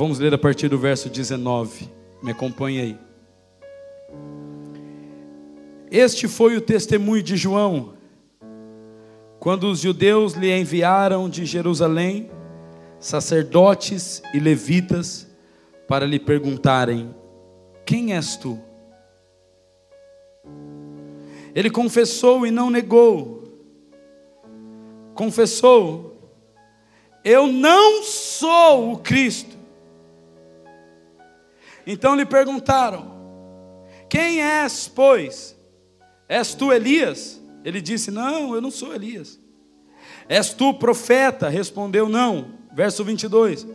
Vamos ler a partir do verso 19. Me acompanhe aí. Este foi o testemunho de João, quando os judeus lhe enviaram de Jerusalém sacerdotes e levitas para lhe perguntarem: Quem és tu? Ele confessou e não negou. Confessou: Eu não sou o Cristo. Então lhe perguntaram: Quem és, pois? És tu Elias? Ele disse: Não, eu não sou Elias. És tu profeta? Respondeu: Não. Verso 22.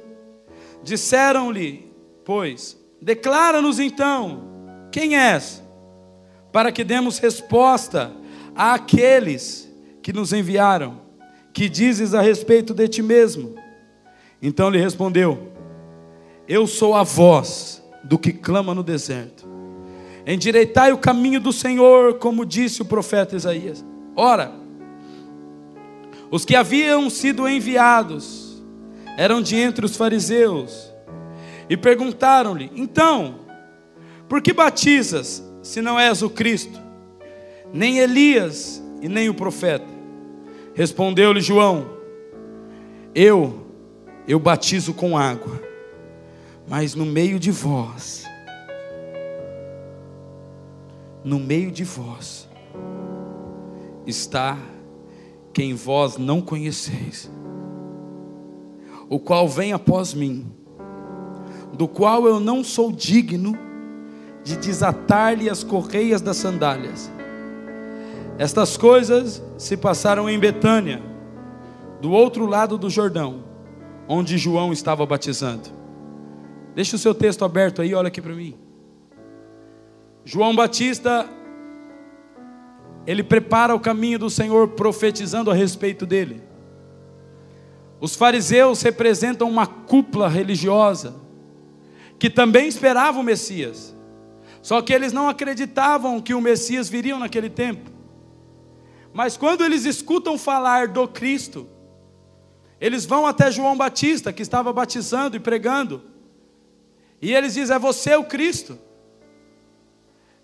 Disseram-lhe, pois, declara-nos então, quem és? Para que demos resposta àqueles que nos enviaram. Que dizes a respeito de ti mesmo? Então lhe respondeu: Eu sou a voz do que clama no deserto. Endireitai o caminho do Senhor, como disse o profeta Isaías. Ora, os que haviam sido enviados eram de entre os fariseus e perguntaram-lhe: Então, por que batizas se não és o Cristo, nem Elias e nem o profeta? Respondeu-lhe João: Eu, eu batizo com água, mas no meio de vós no meio de vós está quem vós não conheceis, o qual vem após mim, do qual eu não sou digno de desatar-lhe as correias das sandálias. Estas coisas se passaram em Betânia, do outro lado do Jordão, onde João estava batizando. Deixa o seu texto aberto aí, olha aqui para mim. João Batista, ele prepara o caminho do Senhor profetizando a respeito dele. Os fariseus representam uma cúpula religiosa que também esperava o Messias. Só que eles não acreditavam que o Messias viria naquele tempo. Mas quando eles escutam falar do Cristo, eles vão até João Batista, que estava batizando e pregando. E eles dizem: É você o Cristo.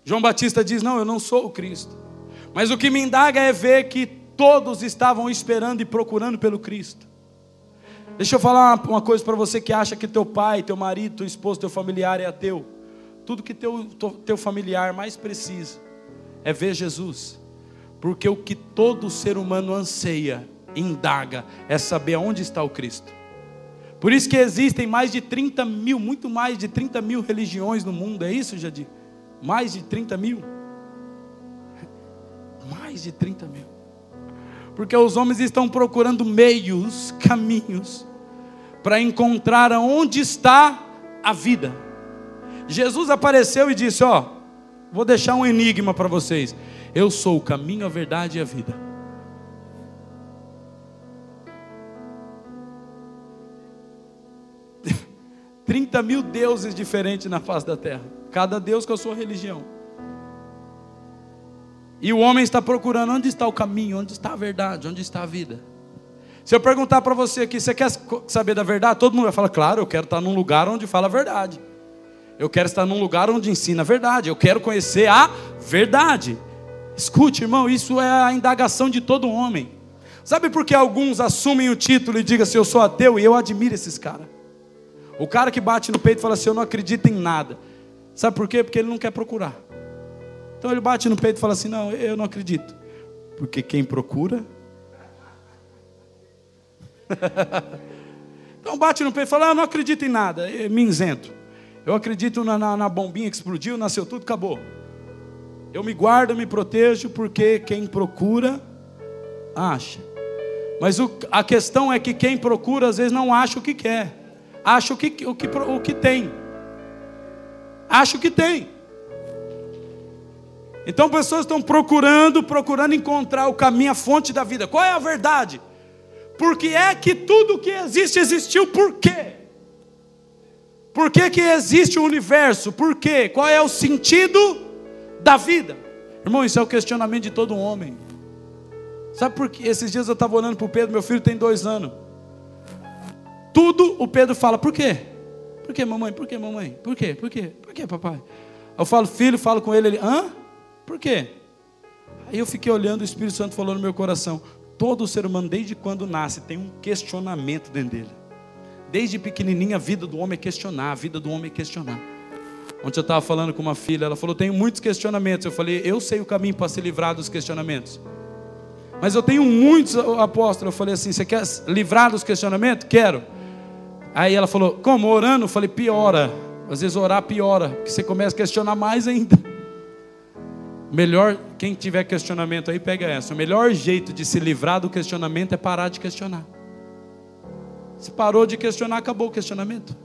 João Batista diz: Não, eu não sou o Cristo. Mas o que me indaga é ver que todos estavam esperando e procurando pelo Cristo. Deixa eu falar uma, coisa para você que acha que teu pai, teu marido, teu esposo, teu familiar é ateu. Tudo que teu, teu familiar mais precisa é ver Jesus. Porque o que todo ser humano anseia, indaga, é saber aonde está o Cristo. Por isso que existem mais de 30 mil, muito mais de 30 mil religiões no mundo, é isso, Jadir? Mais de 30 mil. Mais de 30 mil. Porque os homens estão procurando meios, caminhos, para encontrar onde está a vida. Jesus apareceu e disse: Ó, vou deixar um enigma para vocês. Eu sou o caminho, a verdade e a vida. Trinta mil deuses diferentes na face da terra. Cada Deus com a sua religião. E o homem está procurando onde está o caminho, onde está a verdade, onde está a vida. Se eu perguntar para você aqui, você quer saber da verdade? Todo mundo vai falar, claro, eu quero estar num lugar onde fala a verdade. Eu quero estar num lugar onde ensina a verdade. Eu quero conhecer a verdade. Escute, irmão, isso é a indagação de todo homem. Sabe por que alguns assumem o título e digam assim, eu sou ateu? E eu admiro esses caras. O cara que bate no peito e fala assim, eu não acredito em nada. Sabe por quê? Porque ele não quer procurar. Então ele bate no peito e fala assim: Não, eu não acredito. Porque quem procura. então bate no peito e fala: ah, Eu não acredito em nada, é me isento. Eu acredito na, na, na bombinha que explodiu, nasceu tudo, acabou. Eu me guardo, me protejo, porque quem procura, acha. Mas o, a questão é que quem procura, às vezes, não acha o que quer, acha o que, o que, o que tem acho que tem. Então pessoas estão procurando, procurando encontrar o caminho, a fonte da vida. Qual é a verdade? Porque é que tudo que existe existiu por quê? Por que, que existe o universo? Por quê? Qual é o sentido da vida? Irmão, isso é o questionamento de todo homem. Sabe por que? Esses dias eu estava olhando para o Pedro, meu filho tem dois anos. Tudo o Pedro fala, por quê? Por quê, mamãe? Por quê, mamãe? Por quê? Por quê? Por quê, papai? Eu falo, filho, falo com ele, ele, hã? Por quê? Aí eu fiquei olhando, o Espírito Santo falou no meu coração: todo ser humano, desde quando nasce, tem um questionamento dentro dele. Desde pequenininho, a vida do homem é questionar, a vida do homem é questionar. Ontem eu estava falando com uma filha, ela falou: tenho muitos questionamentos. Eu falei: eu sei o caminho para se livrar dos questionamentos. Mas eu tenho muitos apóstolos. Eu falei assim: você quer livrar dos questionamentos? Quero. Aí ela falou: como? Orando? Eu falei: piora. Às vezes orar piora, porque você começa a questionar mais ainda. Melhor, quem tiver questionamento aí, pega essa. O melhor jeito de se livrar do questionamento é parar de questionar. Se parou de questionar, acabou o questionamento.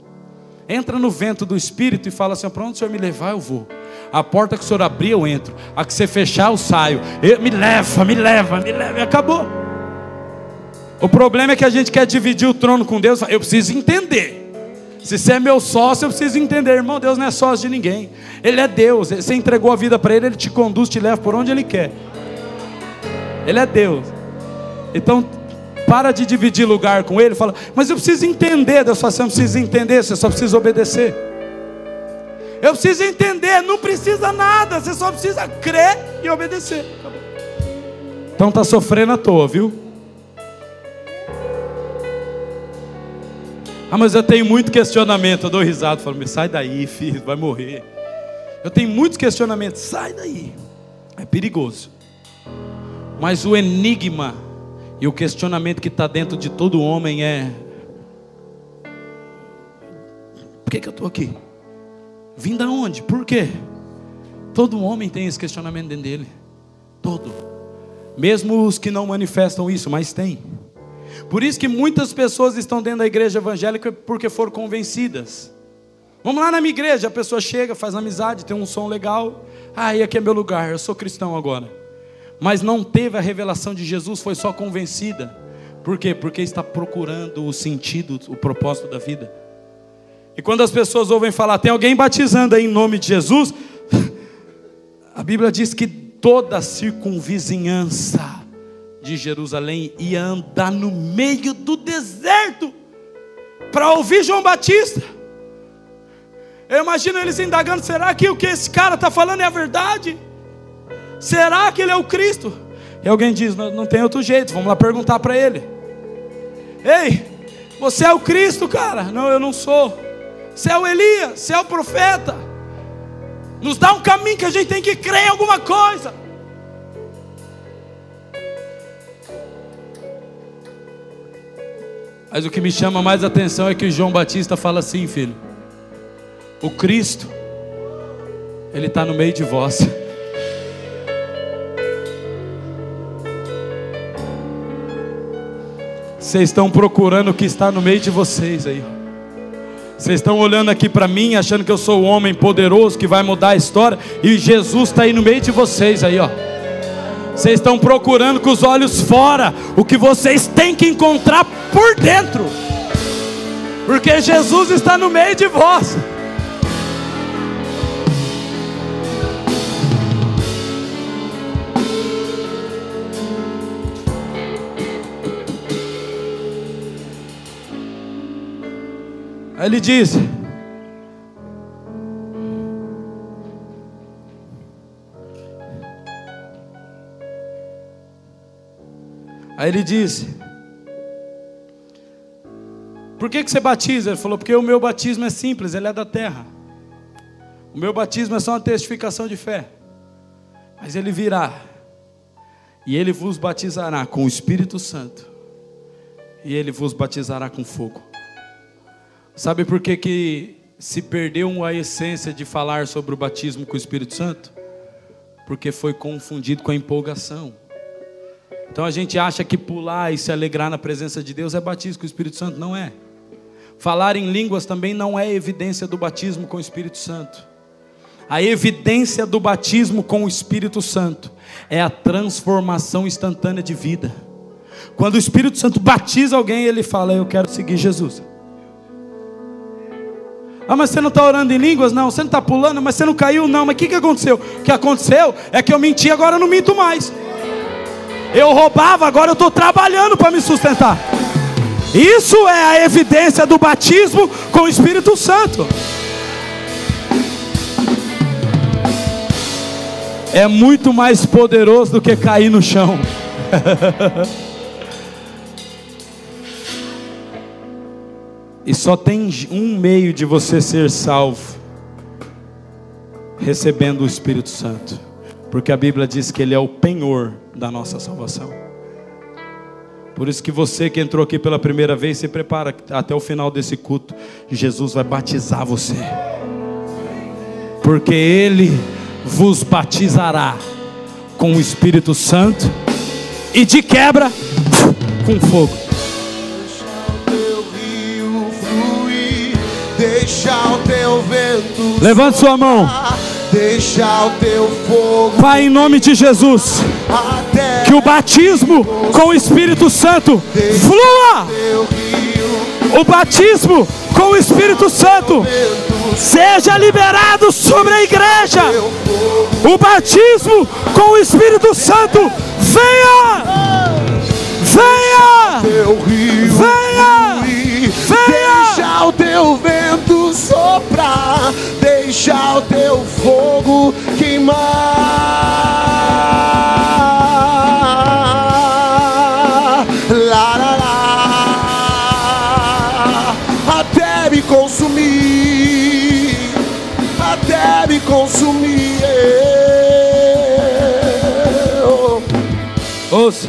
Entra no vento do Espírito e fala assim: para onde o Senhor me levar, eu vou. A porta que o Senhor abrir, eu entro. A que você fechar, eu saio. Eu, me leva, me leva, me leva. E acabou. O problema é que a gente quer dividir o trono com Deus. Eu preciso entender. Se você é meu sócio, eu preciso entender, irmão. Deus não é sócio de ninguém. Ele é Deus. Você entregou a vida para Ele, Ele te conduz, te leva por onde Ele quer. Ele é Deus. Então, para de dividir lugar com Ele. Fala, mas eu preciso entender. Deus fala, você não precisa entender, você só precisa obedecer. Eu preciso entender, não precisa nada, você só precisa crer e obedecer. Então está sofrendo à toa, viu? Ah, mas eu tenho muito questionamento. Eu dou risada, falo, sai daí, filho, vai morrer. Eu tenho muitos questionamentos, sai daí. É perigoso. Mas o enigma e o questionamento que está dentro de todo homem é: por que, que eu estou aqui? Vim da onde? Por quê? Todo homem tem esse questionamento dentro dele. Todo. Mesmo os que não manifestam isso, mas tem. Por isso que muitas pessoas estão dentro da igreja evangélica porque foram convencidas. Vamos lá na minha igreja, a pessoa chega, faz amizade, tem um som legal. Ah, e aqui é meu lugar, eu sou cristão agora. Mas não teve a revelação de Jesus, foi só convencida. Por quê? Porque está procurando o sentido, o propósito da vida. E quando as pessoas ouvem falar, tem alguém batizando aí em nome de Jesus, a Bíblia diz que toda circunvizinhança de Jerusalém ia andar no meio do deserto para ouvir João Batista. Eu imagino eles indagando: será que o que esse cara está falando é a verdade? Será que ele é o Cristo? E alguém diz: não, não tem outro jeito, vamos lá perguntar para ele. Ei, você é o Cristo, cara? Não, eu não sou. Você é o Elias, você é o profeta. Nos dá um caminho que a gente tem que crer em alguma coisa. Mas o que me chama mais atenção é que João Batista fala assim, filho: o Cristo, Ele está no meio de vós. Vocês estão procurando o que está no meio de vocês aí. Vocês estão olhando aqui para mim, achando que eu sou o homem poderoso que vai mudar a história, e Jesus está aí no meio de vocês aí, ó. Vocês estão procurando com os olhos fora o que vocês têm que encontrar por dentro. Porque Jesus está no meio de vós. Ele diz: Aí ele disse: Por que, que você batiza? Ele falou: Porque o meu batismo é simples, ele é da terra. O meu batismo é só uma testificação de fé. Mas ele virá, e ele vos batizará com o Espírito Santo, e ele vos batizará com fogo. Sabe por que, que se perdeu a essência de falar sobre o batismo com o Espírito Santo? Porque foi confundido com a empolgação. Então a gente acha que pular e se alegrar na presença de Deus é batismo com o Espírito Santo. Não é. Falar em línguas também não é evidência do batismo com o Espírito Santo. A evidência do batismo com o Espírito Santo é a transformação instantânea de vida. Quando o Espírito Santo batiza alguém, ele fala: Eu quero seguir Jesus. Ah, mas você não está orando em línguas? Não. Você não está pulando? Mas você não caiu? Não. Mas o que, que aconteceu? O que aconteceu é que eu menti, agora eu não minto mais. Eu roubava, agora eu estou trabalhando para me sustentar. Isso é a evidência do batismo com o Espírito Santo. É muito mais poderoso do que cair no chão. e só tem um meio de você ser salvo: recebendo o Espírito Santo, porque a Bíblia diz que Ele é o penhor da nossa salvação. Por isso que você que entrou aqui pela primeira vez, se prepara até o final desse culto. Jesus vai batizar você. Porque ele vos batizará com o Espírito Santo e de quebra com fogo. Deixa o teu vento. Levante sua mão. Deixa o teu fogo. Pai, em nome de Jesus. Que o batismo com o Espírito Santo flua. O batismo com o Espírito Santo seja liberado sobre a igreja. O batismo com o Espírito Santo venha. Venha. Venha. Venha. Deixa o teu vento soprar deixa o teu fogo queimar. Lá, lá, lá, até me consumir, até me consumir. Ouça.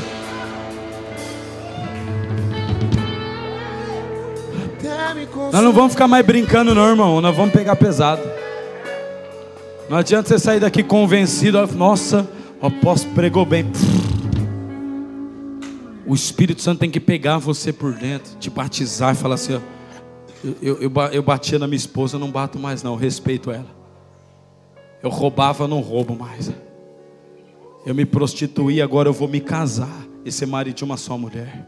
Nós não vamos ficar mais brincando, não, irmão. Nós vamos pegar pesado. Não adianta você sair daqui convencido, nossa, o apóstolo pregou bem. O Espírito Santo tem que pegar você por dentro, te batizar e falar assim: ó, eu, eu, eu batia na minha esposa, não bato mais, não, eu respeito ela. Eu roubava, não roubo mais. Eu me prostituí, agora eu vou me casar e ser marido de uma só mulher.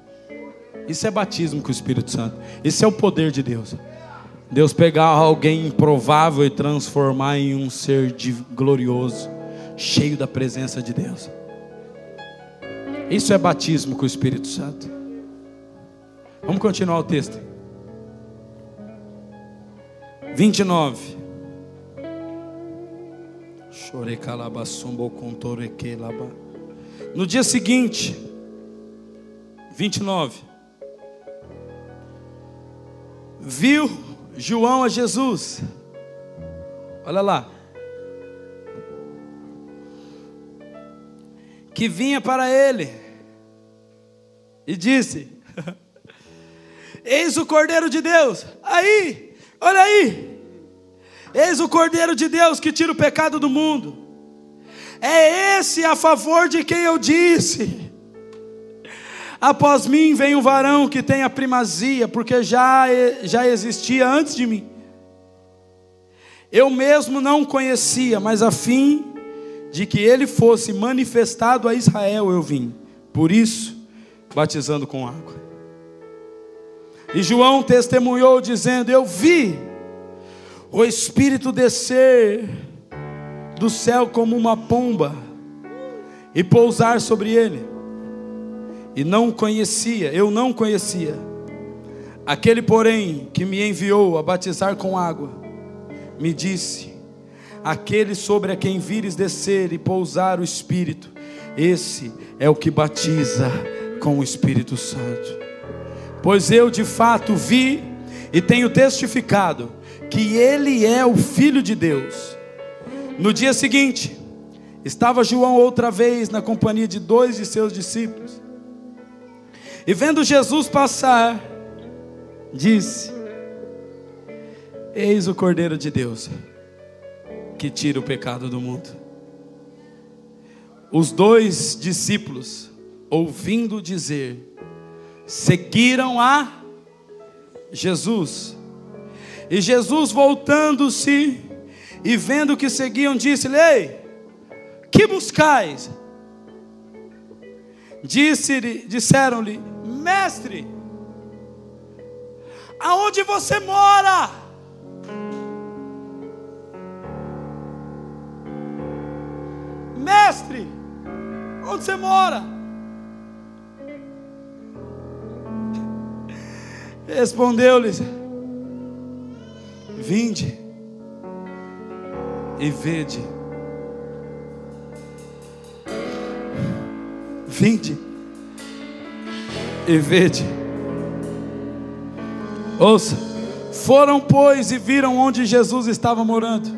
Isso é batismo com o Espírito Santo. Isso é o poder de Deus. Deus pegar alguém improvável e transformar em um ser glorioso, cheio da presença de Deus. Isso é batismo com o Espírito Santo. Vamos continuar o texto. 29. No dia seguinte, 29, viu João a Jesus. Olha lá. Que vinha para ele e disse: Eis o Cordeiro de Deus. Aí, olha aí. Eis o Cordeiro de Deus que tira o pecado do mundo. É esse a favor de quem eu disse. Após mim vem um varão que tem a primazia, porque já, já existia antes de mim. Eu mesmo não conhecia, mas a fim de que ele fosse manifestado a Israel eu vim. Por isso, batizando com água. E João testemunhou dizendo: Eu vi o Espírito descer do céu como uma pomba e pousar sobre ele e não conhecia, eu não conhecia. Aquele, porém, que me enviou a batizar com água, me disse: Aquele sobre a quem vires descer e pousar o Espírito, esse é o que batiza com o Espírito Santo. Pois eu de fato vi e tenho testificado que ele é o Filho de Deus. No dia seguinte, estava João outra vez na companhia de dois de seus discípulos. E vendo Jesus passar, disse: Eis o Cordeiro de Deus que tira o pecado do mundo. Os dois discípulos, ouvindo dizer, seguiram a Jesus. E Jesus, voltando-se e vendo que seguiam, disse-lhe: Ei, que buscais? Disse disseram-lhe: Mestre, aonde você mora? Mestre, onde você mora? Respondeu-lhes: Vinde e vede. Vinde e vede. Ouça, foram, pois, e viram onde Jesus estava morando,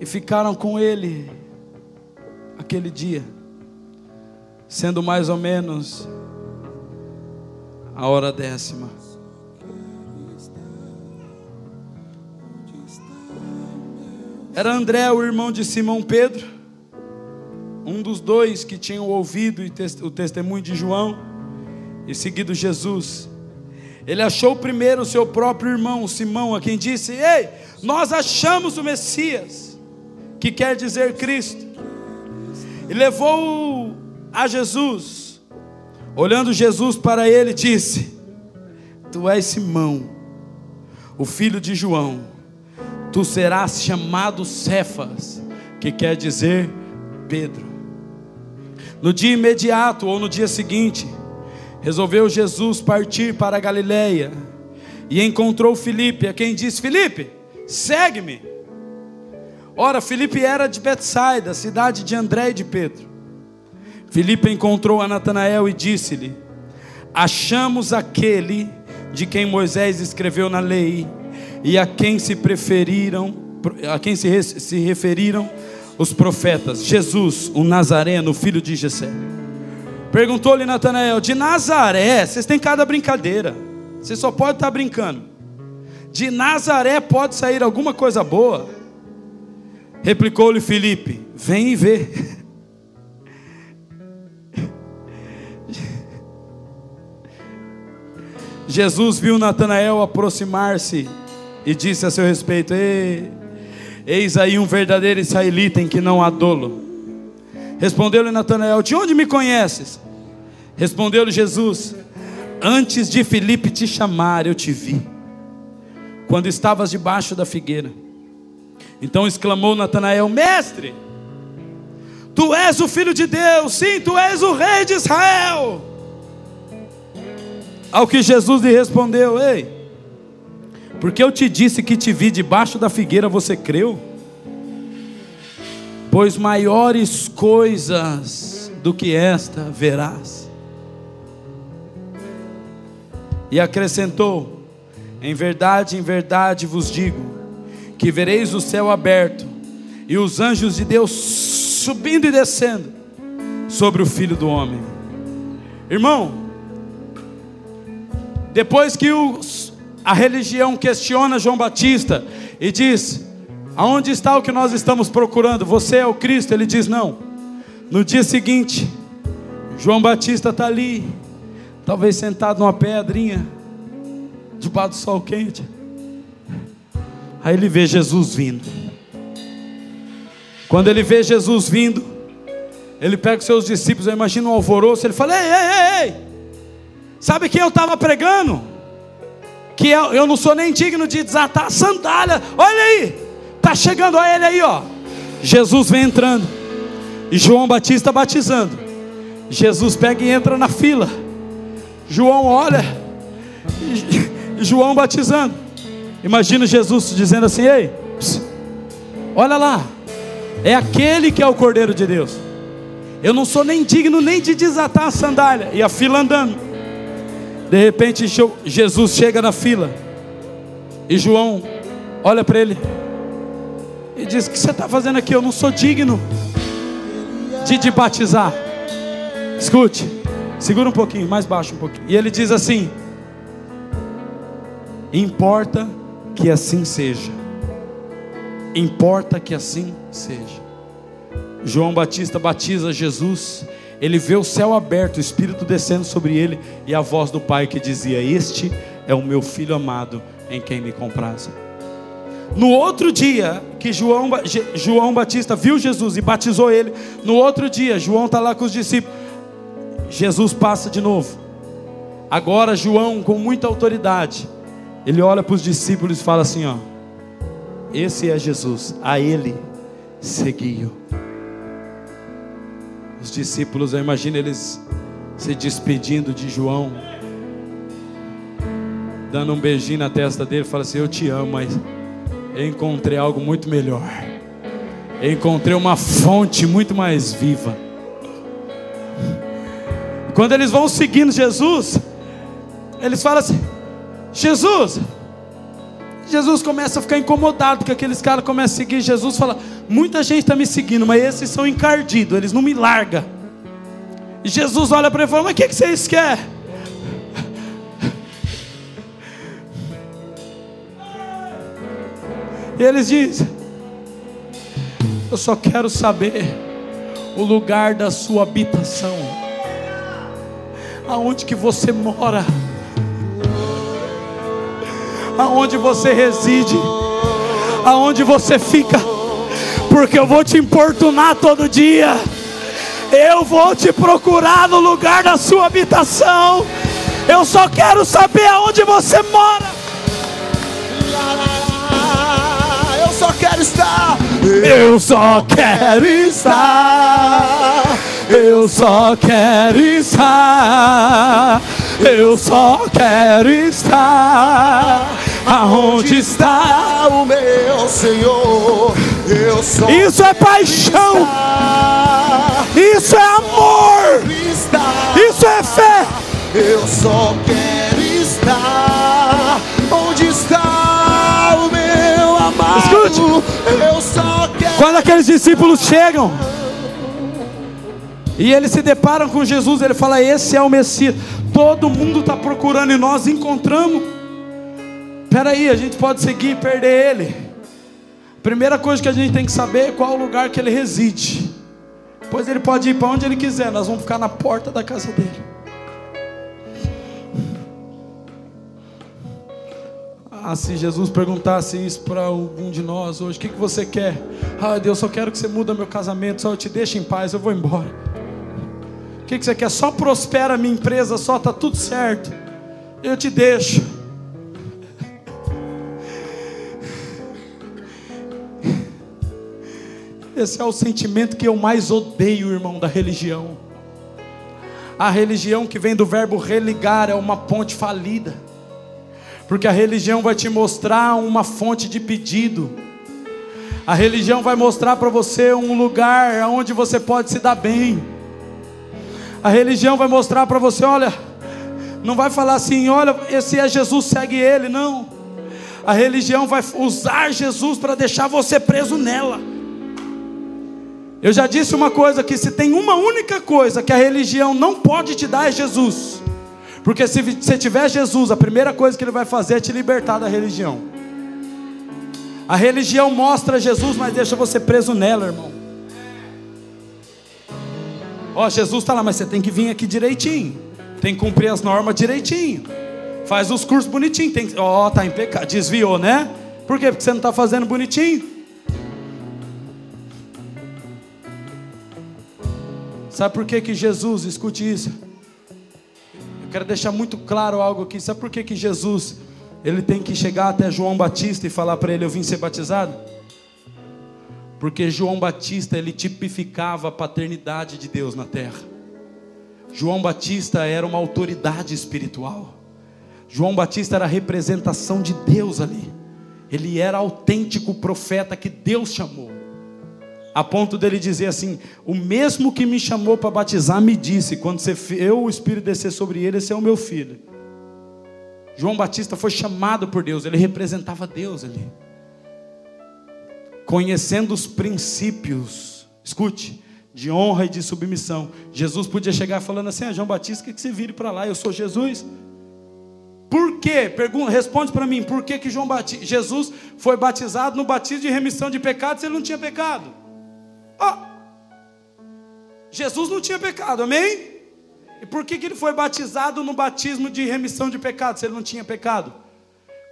e ficaram com ele aquele dia, sendo mais ou menos a hora décima. Era André, o irmão de Simão Pedro, um dos dois que tinham ouvido o testemunho de João e seguido Jesus. Ele achou primeiro o seu próprio irmão, Simão, a quem disse: Ei, nós achamos o Messias, que quer dizer Cristo. E levou-o a Jesus. Olhando Jesus para ele, disse: Tu és Simão, o filho de João, tu serás chamado Cefas, que quer dizer Pedro. No dia imediato ou no dia seguinte, resolveu Jesus partir para a Galiléia e encontrou Filipe, a quem disse: Filipe, segue-me. Ora, Filipe era de Betsaida, cidade de André e de Pedro. Filipe encontrou a Natanael e disse-lhe: Achamos aquele de quem Moisés escreveu na lei e a quem se preferiram, a quem se, se referiram os profetas, Jesus, o Nazareno, filho de Jessé. Perguntou-lhe Natanael: De Nazaré, vocês têm cada brincadeira. Você só pode estar brincando. De Nazaré pode sair alguma coisa boa. Replicou-lhe Filipe: Vem e vê. Jesus viu Natanael aproximar-se e disse a seu respeito: Eis aí um verdadeiro israelita em que não há dolo. Respondeu-lhe Natanael: De onde me conheces? Respondeu-lhe Jesus: Antes de Filipe te chamar, eu te vi, quando estavas debaixo da figueira. Então exclamou Natanael: Mestre, tu és o filho de Deus, sim, tu és o rei de Israel. Ao que Jesus lhe respondeu: Ei, porque eu te disse que te vi debaixo da figueira, você creu? Pois maiores coisas do que esta verás. E acrescentou: Em verdade, em verdade vos digo, que vereis o céu aberto e os anjos de Deus subindo e descendo sobre o filho do homem. Irmão, depois que os, a religião questiona João Batista e diz: Aonde está o que nós estamos procurando? Você é o Cristo? Ele diz: Não. No dia seguinte, João Batista está ali, talvez sentado numa pedrinha, debaixo do sol quente. Aí ele vê Jesus vindo. Quando ele vê Jesus vindo, ele pega os seus discípulos, imagino um alvoroço, ele fala: Ei, ei, ei, ei, Sabe quem eu estava pregando? Que eu, eu não sou nem digno de desatar a sandália. Olha aí, tá chegando, olha ele aí, ó. Jesus vem entrando e João Batista batizando. Jesus pega e entra na fila. João olha e João batizando. Imagina Jesus dizendo assim: Ei, olha lá, é aquele que é o Cordeiro de Deus. Eu não sou nem digno nem de desatar a sandália. E a fila andando. De repente Jesus chega na fila e João olha para ele e diz: O que você está fazendo aqui? Eu não sou digno de te batizar. Escute, segura um pouquinho, mais baixo um pouquinho. E ele diz assim: Importa que assim seja. Importa que assim seja. João Batista batiza Jesus ele vê o céu aberto, o Espírito descendo sobre ele e a voz do Pai que dizia: Este é o meu filho amado em quem me compraz. No outro dia que João, João Batista viu Jesus e batizou ele, no outro dia, João está lá com os discípulos. Jesus passa de novo. Agora, João, com muita autoridade, ele olha para os discípulos e fala assim: Ó, esse é Jesus, a ele seguiu. Os discípulos, eu imagino eles se despedindo de João. dando um beijinho na testa dele, fala assim: Eu te amo, mas encontrei algo muito melhor. Encontrei uma fonte muito mais viva. Quando eles vão seguindo Jesus, eles falam assim: Jesus, Jesus começa a ficar incomodado, porque aqueles caras começam a seguir Jesus, fala: muita gente está me seguindo, mas esses são encardidos, eles não me largam. E Jesus olha para ele e fala: Mas o que, que vocês querem? E eles dizem: Eu só quero saber o lugar da sua habitação, aonde que você mora? Aonde você reside, aonde você fica, porque eu vou te importunar todo dia, eu vou te procurar no lugar da sua habitação, eu só quero saber aonde você mora. Eu só quero estar, eu só quero estar, eu só quero estar. Eu só quero estar aonde está o meu Senhor. Eu só Isso é paixão. Isso é amor. Isso é fé. Eu só quero estar onde está amado. Escute. Quando aqueles discípulos chegam e eles se deparam com Jesus, ele fala: Esse é o Messias. Todo mundo está procurando e nós encontramos. Espera aí, a gente pode seguir e perder ele. Primeira coisa que a gente tem que saber é qual o lugar que ele reside. Pois ele pode ir para onde ele quiser, nós vamos ficar na porta da casa dele. Ah, se Jesus perguntasse isso para algum de nós hoje, o que, que você quer? Ah, Deus, só quero que você muda meu casamento, só eu te deixe em paz, eu vou embora. O que, que você quer? Só prospera a minha empresa, só está tudo certo. Eu te deixo. Esse é o sentimento que eu mais odeio, irmão, da religião. A religião que vem do verbo religar é uma ponte falida. Porque a religião vai te mostrar uma fonte de pedido. A religião vai mostrar para você um lugar onde você pode se dar bem. A religião vai mostrar para você, olha, não vai falar assim, olha, esse é Jesus, segue ele, não. A religião vai usar Jesus para deixar você preso nela. Eu já disse uma coisa que se tem uma única coisa que a religião não pode te dar é Jesus. Porque se você tiver Jesus, a primeira coisa que ele vai fazer é te libertar da religião. A religião mostra Jesus, mas deixa você preso nela, irmão. Ó, Jesus está lá, mas você tem que vir aqui direitinho. Tem que cumprir as normas direitinho. Faz os cursos bonitinho. Tem Ó, oh, tá em pecado. Desviou, né? Por quê? Porque você não está fazendo bonitinho. Sabe por que, que Jesus, escute isso. Eu quero deixar muito claro algo aqui. Sabe por que, que Jesus ele tem que chegar até João Batista e falar para ele: Eu vim ser batizado? Porque João Batista ele tipificava a paternidade de Deus na terra. João Batista era uma autoridade espiritual. João Batista era a representação de Deus ali. Ele era autêntico profeta que Deus chamou. A ponto dele dizer assim: O mesmo que me chamou para batizar me disse, quando você, eu, o Espírito descer sobre ele, esse é o meu filho. João Batista foi chamado por Deus, ele representava Deus ali conhecendo os princípios, escute, de honra e de submissão. Jesus podia chegar falando assim: ah, João Batista, que, que você vire para lá? Eu sou Jesus. Por quê? Pergunta, responde para mim, por que, que João Batista, Jesus foi batizado no batismo de remissão de pecados se ele não tinha pecado? Jesus não tinha pecado, amém? E por que, que ele foi batizado no batismo de remissão de pecados se ele não tinha pecado?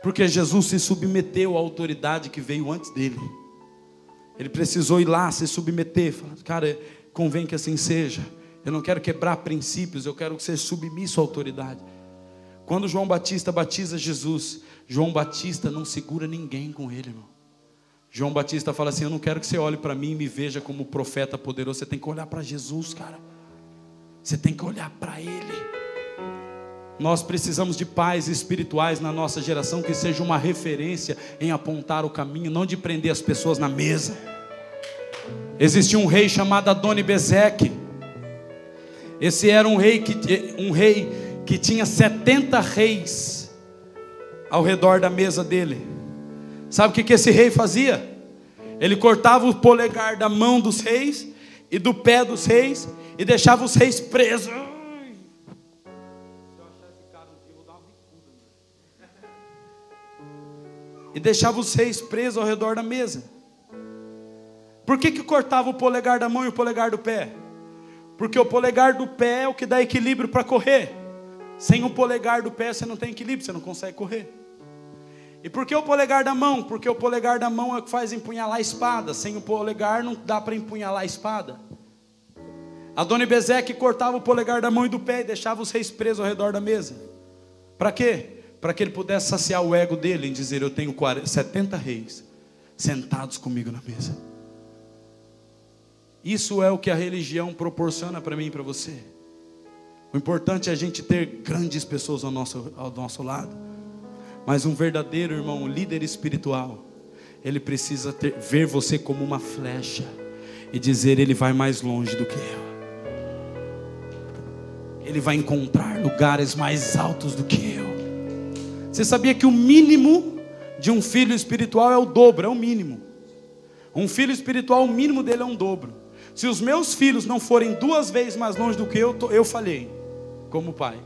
Porque Jesus se submeteu à autoridade que veio antes dele. Ele precisou ir lá se submeter, falar, cara, convém que assim seja. Eu não quero quebrar princípios, eu quero ser submisso à autoridade. Quando João Batista batiza Jesus, João Batista não segura ninguém com ele, irmão. João Batista fala assim: Eu não quero que você olhe para mim e me veja como profeta poderoso. Você tem que olhar para Jesus, cara. Você tem que olhar para Ele. Nós precisamos de pais espirituais na nossa geração que seja uma referência em apontar o caminho, não de prender as pessoas na mesa. Existia um rei chamado Adoni Bezeque. Esse era um rei que, um rei que tinha 70 reis ao redor da mesa dele. Sabe o que, que esse rei fazia? Ele cortava o polegar da mão dos reis e do pé dos reis e deixava os reis presos. E deixava os reis presos ao redor da mesa. Por que, que cortava o polegar da mão e o polegar do pé? Porque o polegar do pé é o que dá equilíbrio para correr. Sem o polegar do pé você não tem equilíbrio, você não consegue correr. E por que o polegar da mão? Porque o polegar da mão é o que faz empunhalar a espada. Sem o polegar não dá para empunhalar a espada. Adoni Bezeque cortava o polegar da mão e do pé e deixava os reis presos ao redor da mesa. Para quê? Para que ele pudesse saciar o ego dele em dizer: Eu tenho 40, 70 reis sentados comigo na mesa. Isso é o que a religião proporciona para mim e para você. O importante é a gente ter grandes pessoas ao nosso, ao nosso lado. Mas um verdadeiro irmão, um líder espiritual, ele precisa ter, ver você como uma flecha e dizer: Ele vai mais longe do que eu. Ele vai encontrar lugares mais altos do que eu. Você sabia que o mínimo de um filho espiritual é o dobro, é o mínimo. Um filho espiritual, o mínimo dele é um dobro. Se os meus filhos não forem duas vezes mais longe do que eu, eu falhei como pai.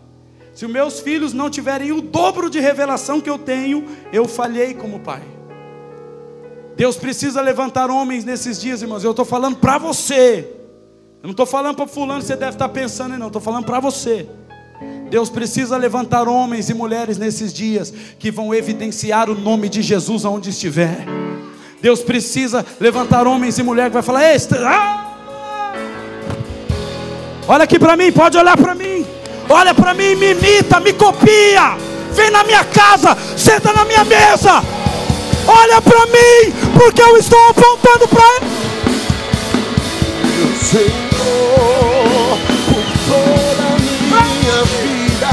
Se os meus filhos não tiverem o dobro de revelação que eu tenho, eu falhei como pai. Deus precisa levantar homens nesses dias, irmãos. Eu estou falando para você. Eu não estou falando para fulano, você deve estar pensando, não. Estou falando para você. Deus precisa levantar homens e mulheres nesses dias que vão evidenciar o nome de Jesus aonde estiver. Deus precisa levantar homens e mulheres que vai falar: Ei, ah! Olha aqui para mim, pode olhar para mim. Olha para mim, me imita, me copia. Vem na minha casa, senta na minha mesa. Olha para mim, porque eu estou apontando para ele. Senhor, por toda a minha vida.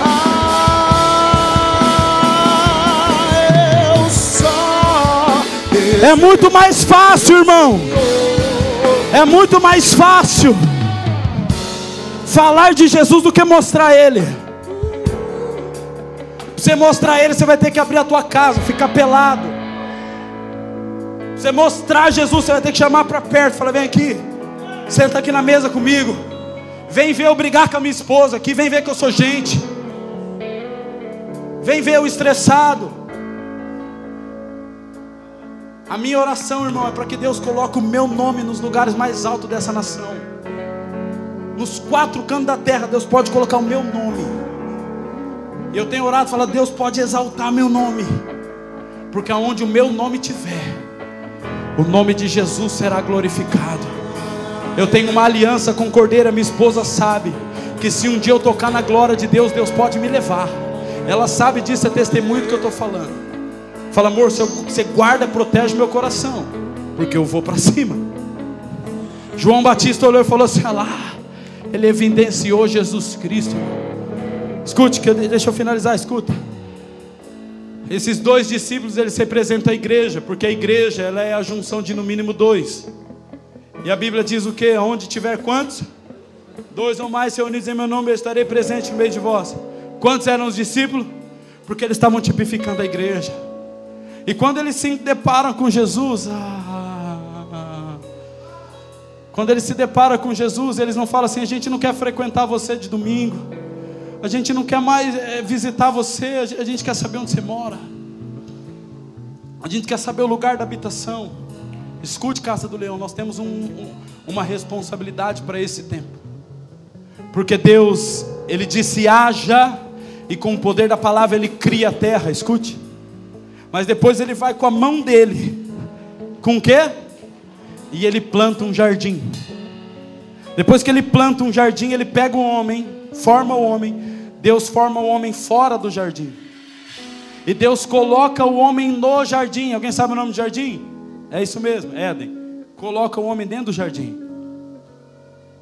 Ah, eu só É muito mais fácil, irmão. É muito mais fácil falar de Jesus do que mostrar Ele. Você mostrar Ele, você vai ter que abrir a tua casa, ficar pelado. Você mostrar Jesus, você vai ter que chamar para perto, falar: vem aqui, senta aqui na mesa comigo. Vem ver eu brigar com a minha esposa aqui, vem ver que eu sou gente. Vem ver eu estressado. A minha oração, irmão, é para que Deus coloque o meu nome nos lugares mais altos dessa nação. Nos quatro cantos da terra, Deus pode colocar o meu nome. E eu tenho orado e falado: Deus pode exaltar meu nome. Porque aonde o meu nome tiver, o nome de Jesus será glorificado. Eu tenho uma aliança com Cordeira, minha esposa sabe que se um dia eu tocar na glória de Deus, Deus pode me levar. Ela sabe disso, é testemunho do que eu estou falando. Fala, amor, você guarda, protege meu coração, porque eu vou para cima. João Batista olhou e falou assim: lá, ele evidenciou Jesus Cristo. Escute, que eu, deixa eu finalizar, escuta. Esses dois discípulos eles representam a igreja, porque a igreja ela é a junção de no mínimo dois. E a Bíblia diz o que? Onde tiver quantos? Dois ou mais reunidos em meu nome, eu estarei presente no meio de vós. Quantos eram os discípulos? Porque eles estavam tipificando a igreja. E quando eles se deparam com Jesus, ah, quando eles se deparam com Jesus, eles não falam assim: a gente não quer frequentar você de domingo, a gente não quer mais é, visitar você, a gente quer saber onde você mora, a gente quer saber o lugar da habitação. Escute, Casa do Leão, nós temos um, um, uma responsabilidade para esse tempo, porque Deus, Ele disse: haja, e com o poder da palavra Ele cria a terra, escute. Mas depois ele vai com a mão dele. Com o quê? E ele planta um jardim. Depois que ele planta um jardim, ele pega o homem, forma o homem. Deus forma o homem fora do jardim. E Deus coloca o homem no jardim. Alguém sabe o nome do jardim? É isso mesmo, Éden. Coloca o homem dentro do jardim.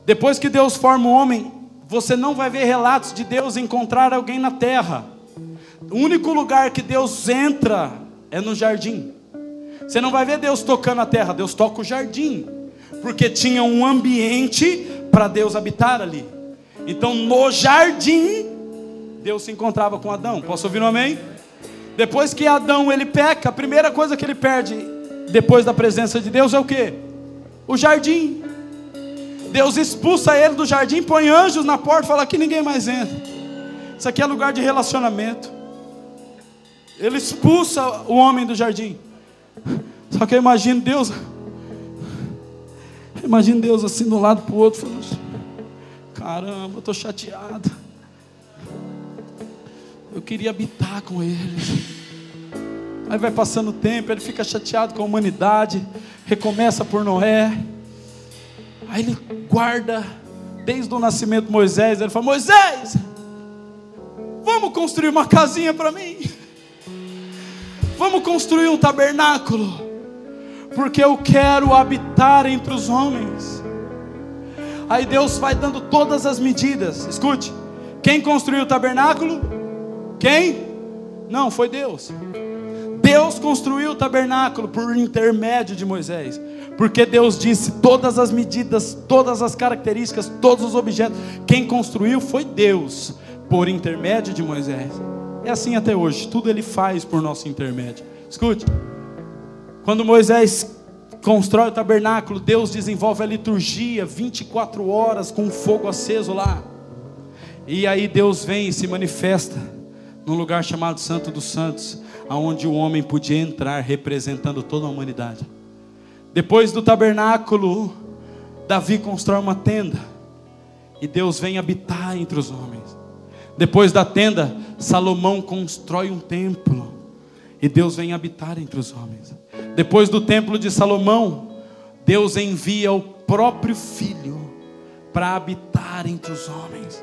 Depois que Deus forma o homem, você não vai ver relatos de Deus encontrar alguém na terra. O único lugar que Deus entra é no jardim. Você não vai ver Deus tocando a terra, Deus toca o jardim, porque tinha um ambiente para Deus habitar ali. Então, no jardim, Deus se encontrava com Adão. Posso ouvir um amém? Depois que Adão ele peca, a primeira coisa que ele perde depois da presença de Deus é o que? O jardim. Deus expulsa ele do jardim, põe anjos na porta, fala que ninguém mais entra. Isso aqui é lugar de relacionamento. Ele expulsa o homem do jardim. Só que eu imagino Deus. Imagino Deus assim de um lado para o outro, falando: assim, Caramba, eu estou chateado. Eu queria habitar com eles. Aí vai passando o tempo, ele fica chateado com a humanidade, recomeça por Noé. Aí ele guarda desde o nascimento de Moisés, ele fala: Moisés, vamos construir uma casinha para mim. Vamos construir um tabernáculo, porque eu quero habitar entre os homens. Aí Deus vai dando todas as medidas. Escute: quem construiu o tabernáculo? Quem? Não, foi Deus. Deus construiu o tabernáculo por intermédio de Moisés, porque Deus disse todas as medidas, todas as características, todos os objetos. Quem construiu foi Deus, por intermédio de Moisés. É assim até hoje, tudo ele faz por nosso intermédio. Escute, quando Moisés constrói o tabernáculo, Deus desenvolve a liturgia 24 horas com fogo aceso lá. E aí Deus vem e se manifesta num lugar chamado Santo dos Santos, aonde o homem podia entrar representando toda a humanidade. Depois do tabernáculo, Davi constrói uma tenda e Deus vem habitar entre os homens. Depois da tenda, Salomão constrói um templo e Deus vem habitar entre os homens. Depois do templo de Salomão, Deus envia o próprio filho para habitar entre os homens.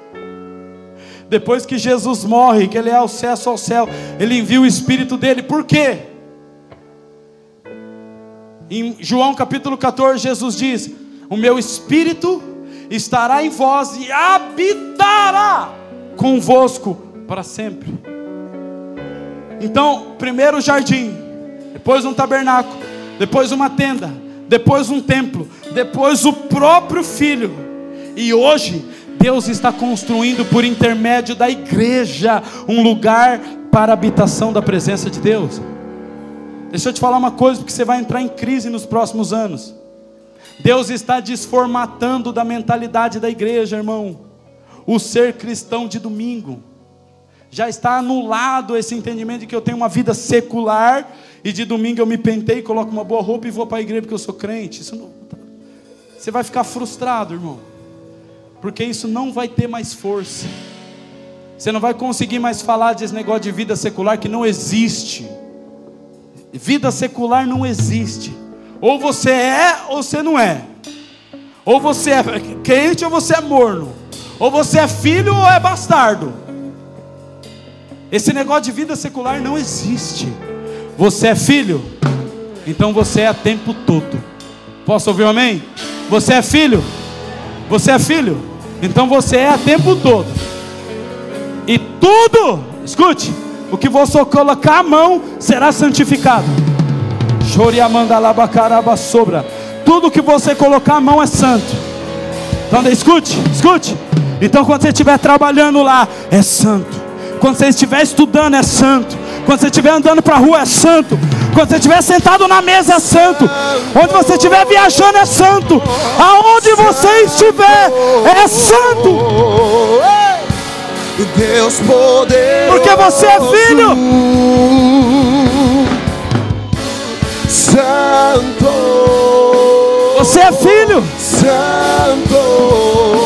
Depois que Jesus morre, que ele é acesso ao céu, ele envia o Espírito dele. Por quê? Em João capítulo 14, Jesus diz: O meu Espírito estará em vós e habitará convosco para sempre. Então, primeiro jardim, depois um tabernáculo, depois uma tenda, depois um templo, depois o próprio Filho. E hoje Deus está construindo por intermédio da igreja um lugar para a habitação da presença de Deus. Deixa eu te falar uma coisa, porque você vai entrar em crise nos próximos anos. Deus está desformatando da mentalidade da igreja, irmão. O ser cristão de domingo. Já está anulado esse entendimento de que eu tenho uma vida secular e de domingo eu me pentei, coloco uma boa roupa e vou para a igreja porque eu sou crente. Isso não... Você vai ficar frustrado, irmão porque isso não vai ter mais força. Você não vai conseguir mais falar desse negócio de vida secular que não existe. Vida secular não existe. Ou você é ou você não é. Ou você é crente ou você é morno. Ou você é filho ou é bastardo. Esse negócio de vida secular não existe. Você é filho, então você é a tempo todo. Posso ouvir um amém? Você é filho? Você é filho? Então você é a tempo todo. E tudo, escute, o que você colocar a mão será santificado. sobra. Tudo que você colocar a mão é santo. Então escute, escute. Então quando você estiver trabalhando lá, é santo. Quando você estiver estudando, é santo. Quando você estiver andando para a rua, é santo. Quando você estiver sentado na mesa, é santo. Onde você estiver viajando, é santo. Aonde você estiver, é santo. Deus poderoso. Porque você é filho. Santo. Você é filho. Santo.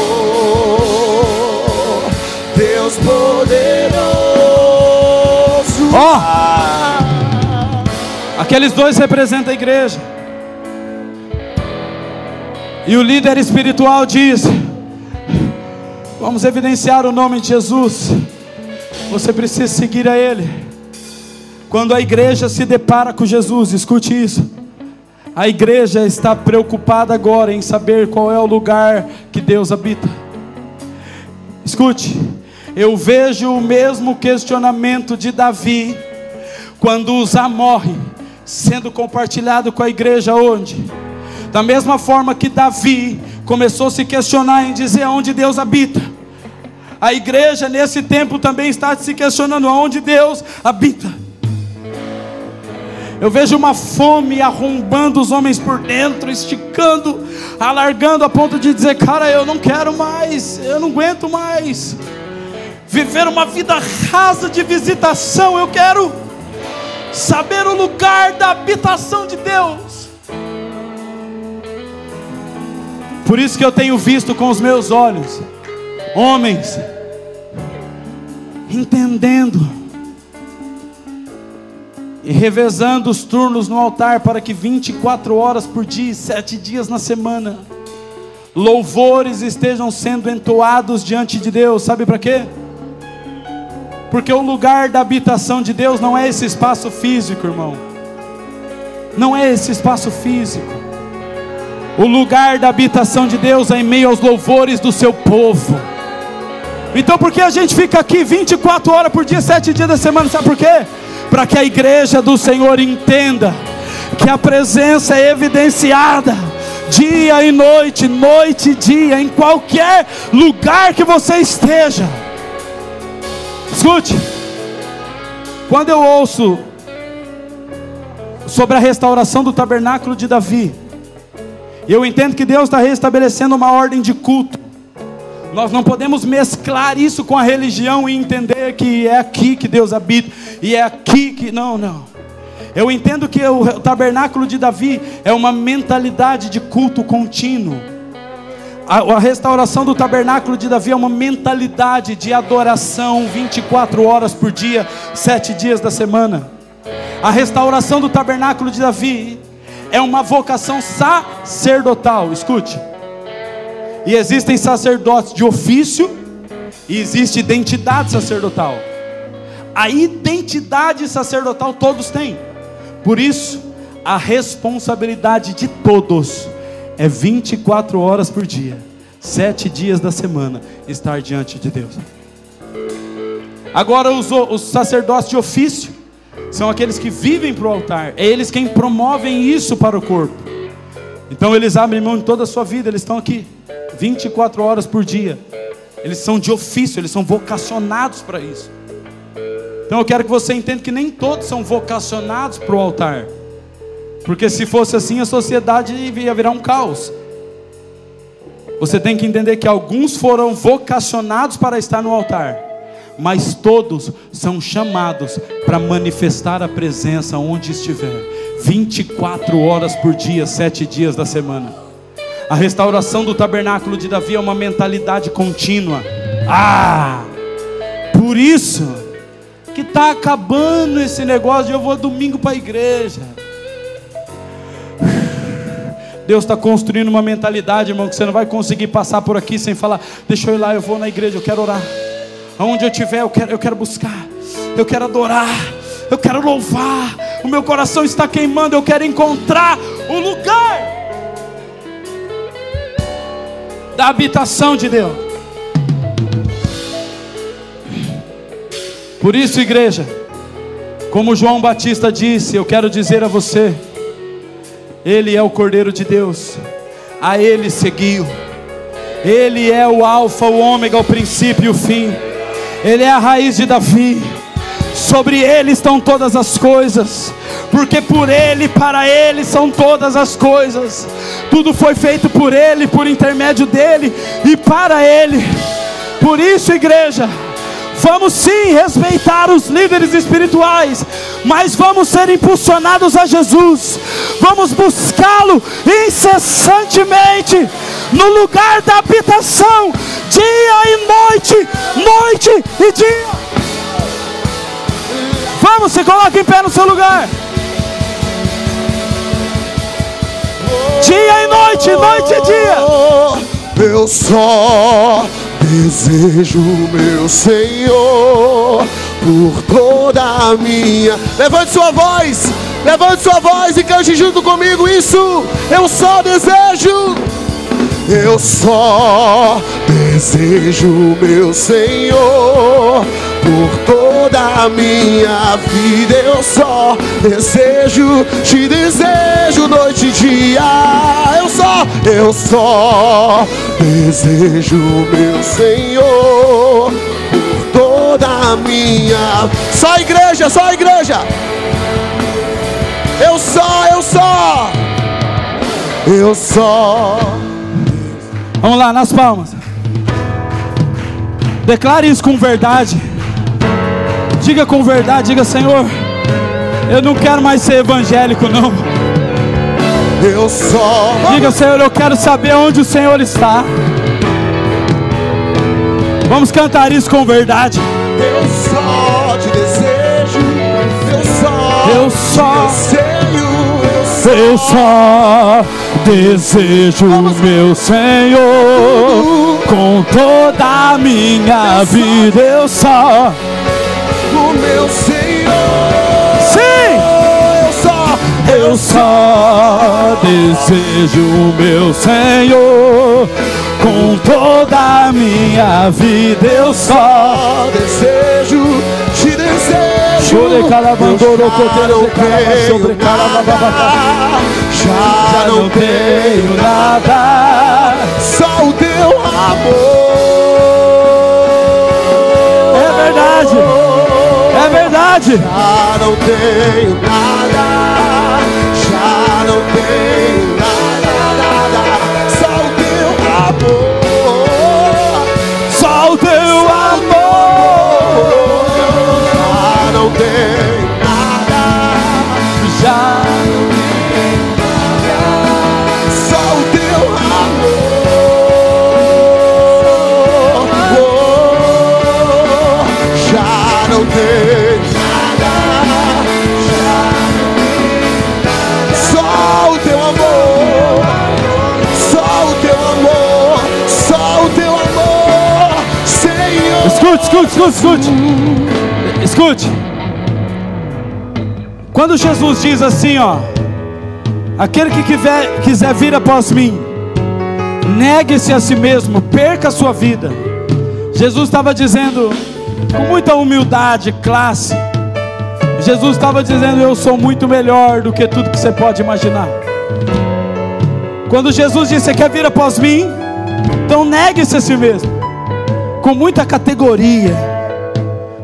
Aqueles dois representam a igreja. E o líder espiritual diz: Vamos evidenciar o nome de Jesus. Você precisa seguir a Ele. Quando a igreja se depara com Jesus, escute isso. A igreja está preocupada agora em saber qual é o lugar que Deus habita. Escute, eu vejo o mesmo questionamento de Davi quando Uzá morre, sendo compartilhado com a igreja onde? Da mesma forma que Davi começou a se questionar em dizer aonde Deus habita. A igreja nesse tempo também está se questionando aonde Deus habita. Eu vejo uma fome arrombando os homens por dentro, esticando, alargando a ponto de dizer: Cara, eu não quero mais, eu não aguento mais. Viver uma vida rasa de visitação, eu quero saber o lugar da habitação de Deus. Por isso que eu tenho visto com os meus olhos homens entendendo e revezando os turnos no altar para que 24 horas por dia, sete dias na semana, louvores estejam sendo entoados diante de Deus. Sabe para quê? Porque o lugar da habitação de Deus não é esse espaço físico, irmão. Não é esse espaço físico. O lugar da habitação de Deus é em meio aos louvores do seu povo. Então, por que a gente fica aqui 24 horas por dia, 7 dias da semana? Sabe por quê? Para que a igreja do Senhor entenda que a presença é evidenciada dia e noite, noite e dia, em qualquer lugar que você esteja. Escute, quando eu ouço sobre a restauração do tabernáculo de Davi, eu entendo que Deus está restabelecendo uma ordem de culto. Nós não podemos mesclar isso com a religião e entender que é aqui que Deus habita e é aqui que. Não, não. Eu entendo que o tabernáculo de Davi é uma mentalidade de culto contínuo. A, a, restauração do tabernáculo de Davi é uma mentalidade de adoração 24 horas por dia, sete dias da semana. A restauração do tabernáculo de Davi é uma vocação sacerdotal. Escute. E existem sacerdotes de ofício e existe identidade sacerdotal. A identidade sacerdotal todos têm. Por isso, a responsabilidade de todos é 24 horas por dia, sete dias da semana, estar diante de Deus. Agora, os, os sacerdotes de ofício são aqueles que vivem para o altar, é eles quem promovem isso para o corpo. Então, eles abrem mão de toda a sua vida, eles estão aqui, 24 horas por dia. Eles são de ofício, eles são vocacionados para isso. Então eu quero que você entenda que nem todos são vocacionados para o altar. Porque se fosse assim, a sociedade ia virar um caos. Você tem que entender que alguns foram vocacionados para estar no altar, mas todos são chamados para manifestar a presença onde estiver, 24 horas por dia, sete dias da semana. A restauração do tabernáculo de Davi é uma mentalidade contínua. Ah! Por isso que está acabando esse negócio de eu vou domingo para a igreja. Deus está construindo uma mentalidade, irmão, que você não vai conseguir passar por aqui sem falar, deixa eu ir lá, eu vou na igreja, eu quero orar. Aonde eu estiver, eu quero, eu quero buscar, eu quero adorar, eu quero louvar, o meu coração está queimando, eu quero encontrar o lugar da habitação de Deus. Por isso, igreja, como João Batista disse, eu quero dizer a você, ele é o Cordeiro de Deus, a Ele seguiu. Ele é o Alfa, o Ômega, o princípio e o fim. Ele é a raiz de Davi. Sobre Ele estão todas as coisas, porque por Ele, para Ele são todas as coisas. Tudo foi feito por Ele, por intermédio dEle e para Ele. Por isso, igreja. Vamos sim respeitar os líderes espirituais, mas vamos ser impulsionados a Jesus. Vamos buscá-lo incessantemente no lugar da habitação, dia e noite, noite e dia. Vamos, se coloque em pé no seu lugar. Dia e noite, noite e dia. Eu só Desejo, meu Senhor, por toda a minha. Levante sua voz, levante sua voz e cante junto comigo isso. Eu só desejo, Eu só desejo meu Senhor por toda a minha vida. Eu só desejo, te noite e dia. Eu só, eu só desejo meu Senhor por toda a minha. Só igreja, só igreja. Eu só, eu só. Eu só. Vamos lá, nas palmas. Declare isso com verdade. Diga com verdade, diga Senhor, eu não quero mais ser evangélico não. Eu só. Diga Senhor, eu quero saber onde o Senhor está. Vamos cantar isso com verdade. Eu só te desejo. Eu só. Eu só. Desejo, Eu só desejo meu Senhor com toda a minha vida. Eu só, o meu Senhor. Eu só desejo meu Senhor com toda a minha vida. Eu só. Desejo, te desejo. Chore calabandoro, coteiro, tenho sobre. Já Já não tenho nada. Só o teu amor. É verdade. É verdade. Já não tenho nada. Não tenho nada, Escute, escute, escute, escute. Escute. Quando Jesus diz assim, ó, aquele que quiser, quiser vir após mim, negue-se a si mesmo, perca a sua vida. Jesus estava dizendo, com muita humildade, classe, Jesus estava dizendo: Eu sou muito melhor do que tudo que você pode imaginar. Quando Jesus disse: Você quer vir após mim? Então negue-se a si mesmo, com muita categoria,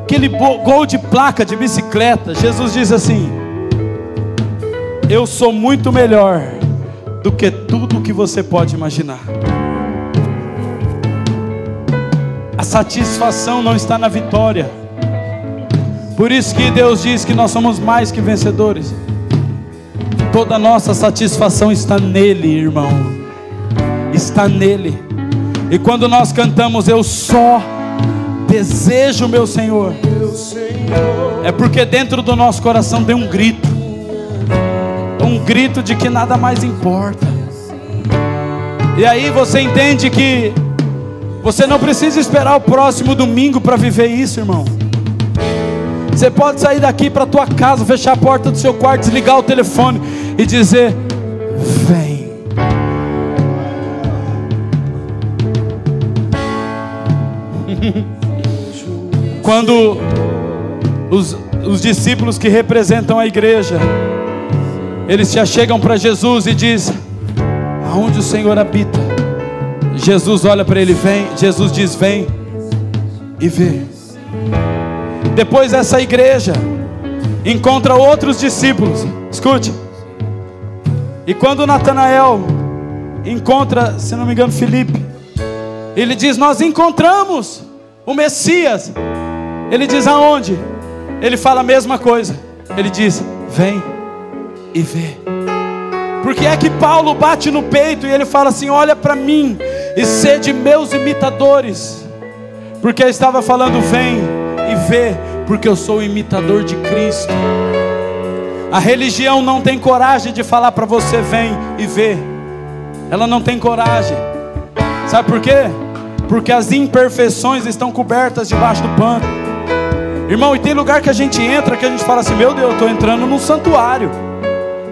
aquele gol de placa de bicicleta. Jesus diz assim: Eu sou muito melhor do que tudo que você pode imaginar. A satisfação não está na vitória. Por isso que Deus diz que nós somos mais que vencedores. Toda nossa satisfação está nele, irmão. Está nele. E quando nós cantamos, eu só desejo meu Senhor, é porque dentro do nosso coração tem um grito. Um grito de que nada mais importa. E aí você entende que você não precisa esperar o próximo domingo para viver isso, irmão. Você pode sair daqui para tua casa, fechar a porta do seu quarto, desligar o telefone e dizer: Vem. Quando os, os discípulos que representam a igreja, eles se achegam para Jesus e diz: Aonde o Senhor habita? Jesus olha para ele, vem. Jesus diz: Vem e vê. Depois essa igreja encontra outros discípulos. Escute. E quando Natanael encontra, se não me engano, Felipe, ele diz: Nós encontramos o Messias. Ele diz aonde? Ele fala a mesma coisa. Ele diz: Vem e vê. Porque é que Paulo bate no peito e ele fala assim: Olha para mim e sede meus imitadores. Porque ele estava falando: Vem e vê, porque eu sou imitador de Cristo. A religião não tem coragem de falar para você: Vem e vê. Ela não tem coragem. Sabe por quê? Porque as imperfeições estão cobertas debaixo do pano. Irmão, e tem lugar que a gente entra que a gente fala assim: Meu Deus, eu estou entrando num santuário.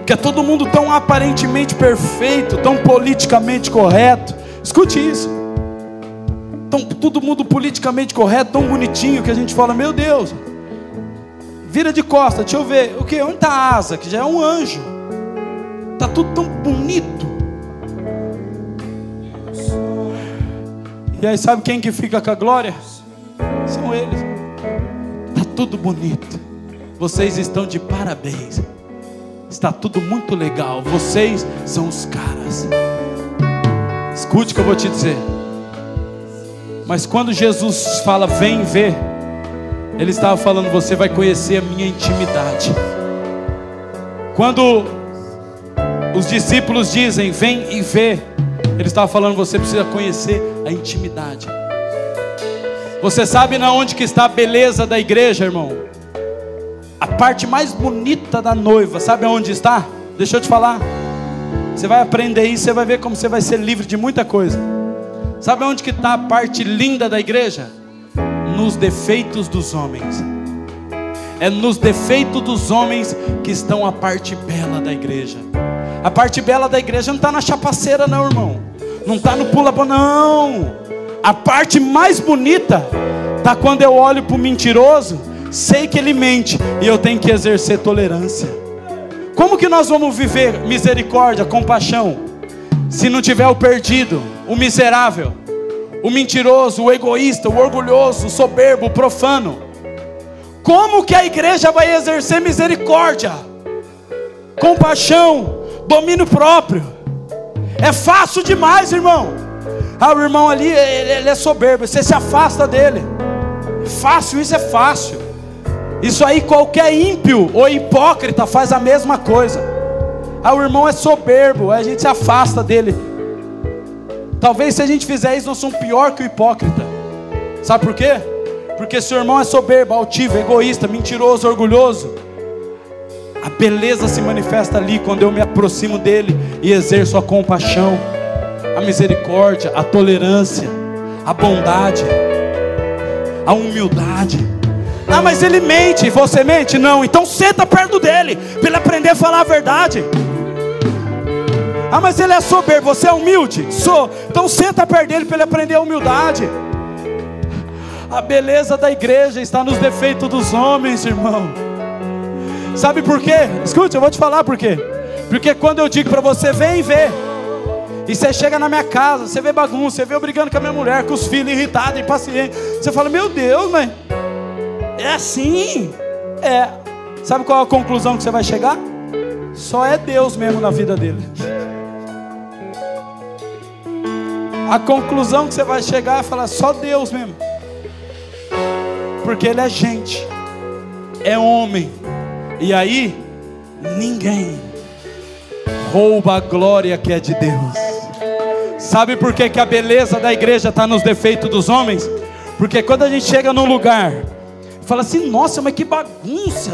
Que é todo mundo tão aparentemente perfeito, tão politicamente correto, Escute isso. Então, todo mundo politicamente correto, tão bonitinho que a gente fala, meu Deus, vira de costa, deixa eu ver, o que? Onde está a asa? Que já é um anjo. Está tudo tão bonito. E aí sabe quem que fica com a glória? São eles. Tudo bonito. Vocês estão de parabéns. Está tudo muito legal. Vocês são os caras. Escute o que eu vou te dizer. Mas quando Jesus fala, vem ver, Ele estava falando, você vai conhecer a minha intimidade. Quando os discípulos dizem, vem e vê, Ele estava falando, você precisa conhecer a intimidade. Você sabe na onde que está a beleza da igreja, irmão? A parte mais bonita da noiva, sabe aonde está? Deixa eu te falar. Você vai aprender isso, você vai ver como você vai ser livre de muita coisa. Sabe onde que está a parte linda da igreja? Nos defeitos dos homens. É nos defeitos dos homens que estão a parte bela da igreja. A parte bela da igreja não está na chapaceira, não, irmão. Não está no pula não. A parte mais bonita está quando eu olho para o mentiroso, sei que ele mente e eu tenho que exercer tolerância. Como que nós vamos viver misericórdia, compaixão, se não tiver o perdido, o miserável, o mentiroso, o egoísta, o orgulhoso, o soberbo, o profano? Como que a igreja vai exercer misericórdia, compaixão, domínio próprio? É fácil demais, irmão. Ah, o irmão ali, ele é soberbo, você se afasta dele. Fácil, isso é fácil. Isso aí qualquer ímpio ou hipócrita faz a mesma coisa. Ah, o irmão é soberbo, a gente se afasta dele. Talvez se a gente fizer isso, nós somos pior que o hipócrita. Sabe por quê? Porque se o irmão é soberbo, altivo, egoísta, mentiroso, orgulhoso, a beleza se manifesta ali quando eu me aproximo dele e exerço a compaixão, a misericórdia, a tolerância, a bondade, a humildade. Ah, mas ele mente, você mente? Não, então senta perto dele, para ele aprender a falar a verdade. Ah, mas ele é soberbo, você é humilde? Sou, então senta perto dele para ele aprender a humildade. A beleza da igreja está nos defeitos dos homens, irmão. Sabe por quê? Escute, eu vou te falar por quê. Porque quando eu digo para você, vem ver. E você chega na minha casa, você vê bagunça, você vê eu brigando com a minha mulher, com os filhos irritados, impacientes. Você fala, meu Deus, mãe, é assim. É. Sabe qual é a conclusão que você vai chegar? Só é Deus mesmo na vida dele. A conclusão que você vai chegar é falar só Deus mesmo. Porque ele é gente, é homem. E aí ninguém rouba a glória que é de Deus. Sabe por que, que a beleza da igreja está nos defeitos dos homens? Porque quando a gente chega num lugar fala assim: nossa, mas que bagunça.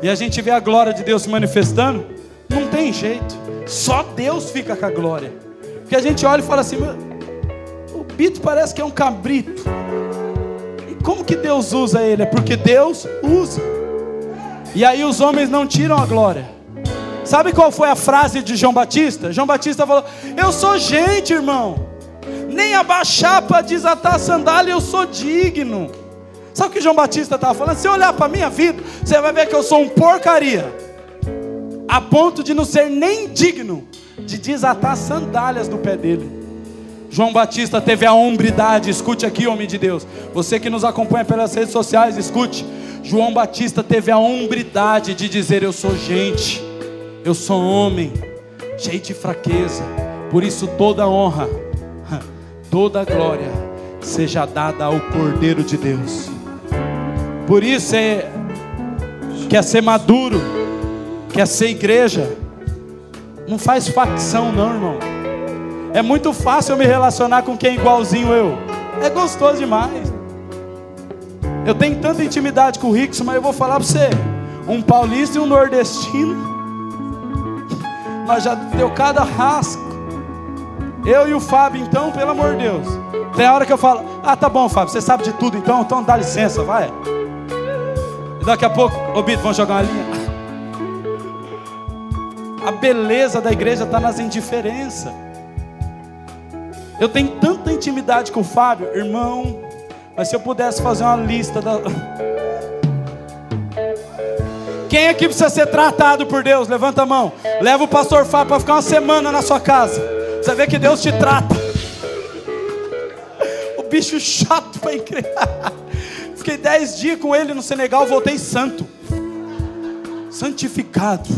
E a gente vê a glória de Deus se manifestando, não tem jeito, só Deus fica com a glória. Porque a gente olha e fala assim: o Bito parece que é um cabrito. E como que Deus usa ele? É porque Deus usa. E aí os homens não tiram a glória. Sabe qual foi a frase de João Batista? João Batista falou: Eu sou gente, irmão. Nem abaixar para desatar a sandália eu sou digno. Sabe o que João Batista estava falando? Se olhar para a minha vida, você vai ver que eu sou um porcaria, a ponto de não ser nem digno de desatar as sandálias do pé dele. João Batista teve a hombridade, escute aqui, homem de Deus. Você que nos acompanha pelas redes sociais, escute. João Batista teve a hombridade de dizer: Eu sou gente, eu sou homem, cheio de fraqueza. Por isso, toda honra, toda glória seja dada ao Cordeiro de Deus. Por isso é quer ser maduro, quer ser igreja. Não faz facção não, irmão. É muito fácil eu me relacionar com quem é igualzinho eu. É gostoso demais. Eu tenho tanta intimidade com o Rickson, mas eu vou falar para você. Um paulista e um nordestino. Nós já deu cada rasco. Eu e o Fábio, então, pelo amor de Deus. Tem hora que eu falo, ah, tá bom, Fábio, você sabe de tudo, então, então dá licença, vai. Daqui a pouco, ô Bito, vamos jogar uma linha. A beleza da igreja está nas indiferenças. Eu tenho tanta intimidade com o Fábio, irmão. Mas se eu pudesse fazer uma lista da. Quem aqui precisa ser tratado por Deus? Levanta a mão. Leva o pastor Fábio para ficar uma semana na sua casa. Você vê que Deus te trata. O bicho chato para crer. Fiquei dez dias com ele no Senegal, voltei santo. Santificado.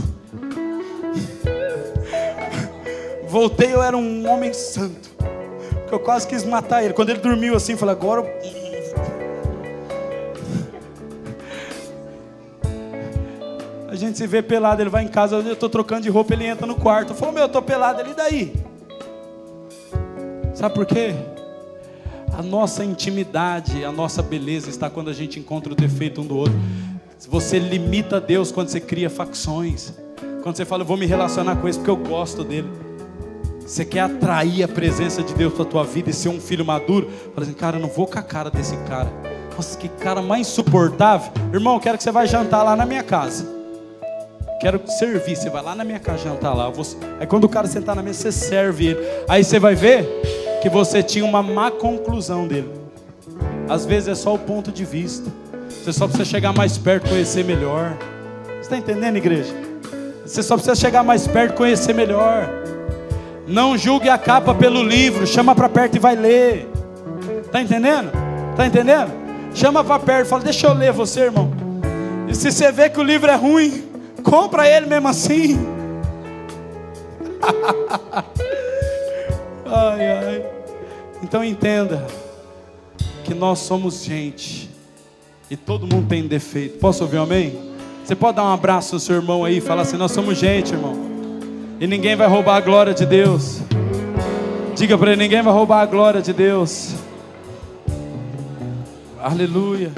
Voltei, eu era um homem santo. Porque eu quase quis matar ele. Quando ele dormiu assim, falei, agora. Gente se vê pelado, ele vai em casa, eu estou trocando de roupa, ele entra no quarto. Eu falo, meu, eu estou pelado, ele daí. Sabe por quê? A nossa intimidade, a nossa beleza está quando a gente encontra o defeito um do outro. Você limita Deus quando você cria facções. Quando você fala, eu vou me relacionar com esse porque eu gosto dele. Você quer atrair a presença de Deus para a tua vida e ser um filho maduro? Fala assim, cara, eu não vou com a cara desse cara. Nossa, que cara mais insuportável. Irmão, quero que você vá jantar lá na minha casa. Quero servir. Você vai lá na minha casa jantar lá. Vou... Aí quando o cara sentar na mesa, você serve ele. Aí você vai ver que você tinha uma má conclusão dele. Às vezes é só o ponto de vista. Você só precisa chegar mais perto, conhecer melhor. Você está entendendo, igreja? Você só precisa chegar mais perto, conhecer melhor. Não julgue a capa pelo livro, chama para perto e vai ler. Tá entendendo? Tá entendendo? Chama para perto, fala: "Deixa eu ler você, irmão". E se você vê que o livro é ruim, compra ele mesmo assim. ai, ai. Então entenda que nós somos gente e todo mundo tem defeito. Posso ouvir um amém? Você pode dar um abraço ao seu irmão aí e falar assim: Nós somos gente, irmão. E ninguém vai roubar a glória de Deus. Diga para ele: ninguém vai roubar a glória de Deus. Aleluia.